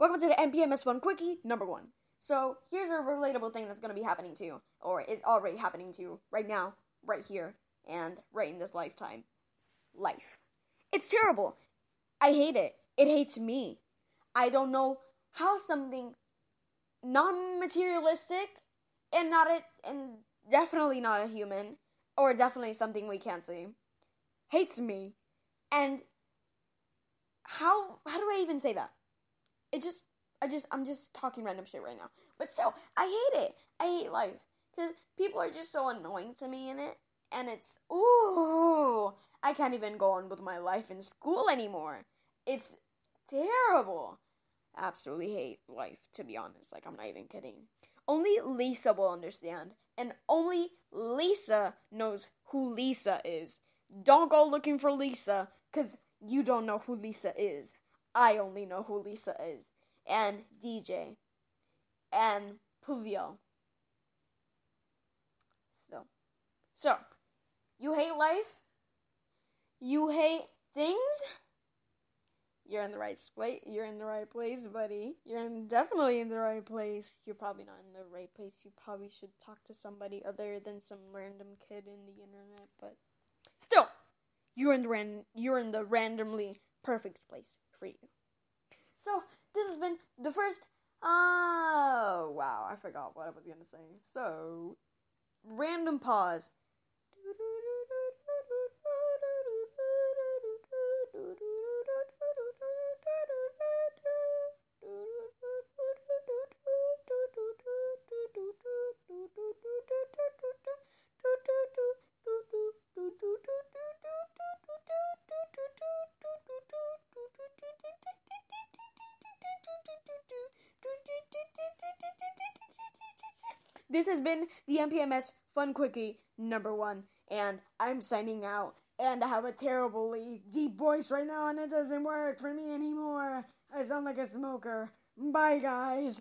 Welcome to the NPMS Fun Quickie number one. So, here's a relatable thing that's going to be happening to you, or is already happening to you right now, right here, and right in this lifetime. Life. It's terrible. I hate it. It hates me. I don't know how something non materialistic and not a, and definitely not a human, or definitely something we can't see, hates me. And how how do I even say that? It just I just I'm just talking random shit right now. But still, I hate it. I hate life cuz people are just so annoying to me in it and it's ooh, I can't even go on with my life in school anymore. It's terrible. Absolutely hate life to be honest. Like I'm not even kidding. Only Lisa will understand and only Lisa knows who Lisa is. Don't go looking for Lisa cuz you don't know who Lisa is. I only know who Lisa is. And DJ. And Puvio. So. So. You hate life? You hate things? You're in the right place. You're in the right place, buddy. You're in, definitely in the right place. You're probably not in the right place. You probably should talk to somebody other than some random kid in the internet, but still you're in the ran- you're in the randomly perfect place for you. So this has been the first. Oh wow, I forgot what I was gonna say. So random pause. This has been the MPMS Fun Quickie number one, and I'm signing out. And I have a terribly deep voice right now, and it doesn't work for me anymore. I sound like a smoker. Bye, guys.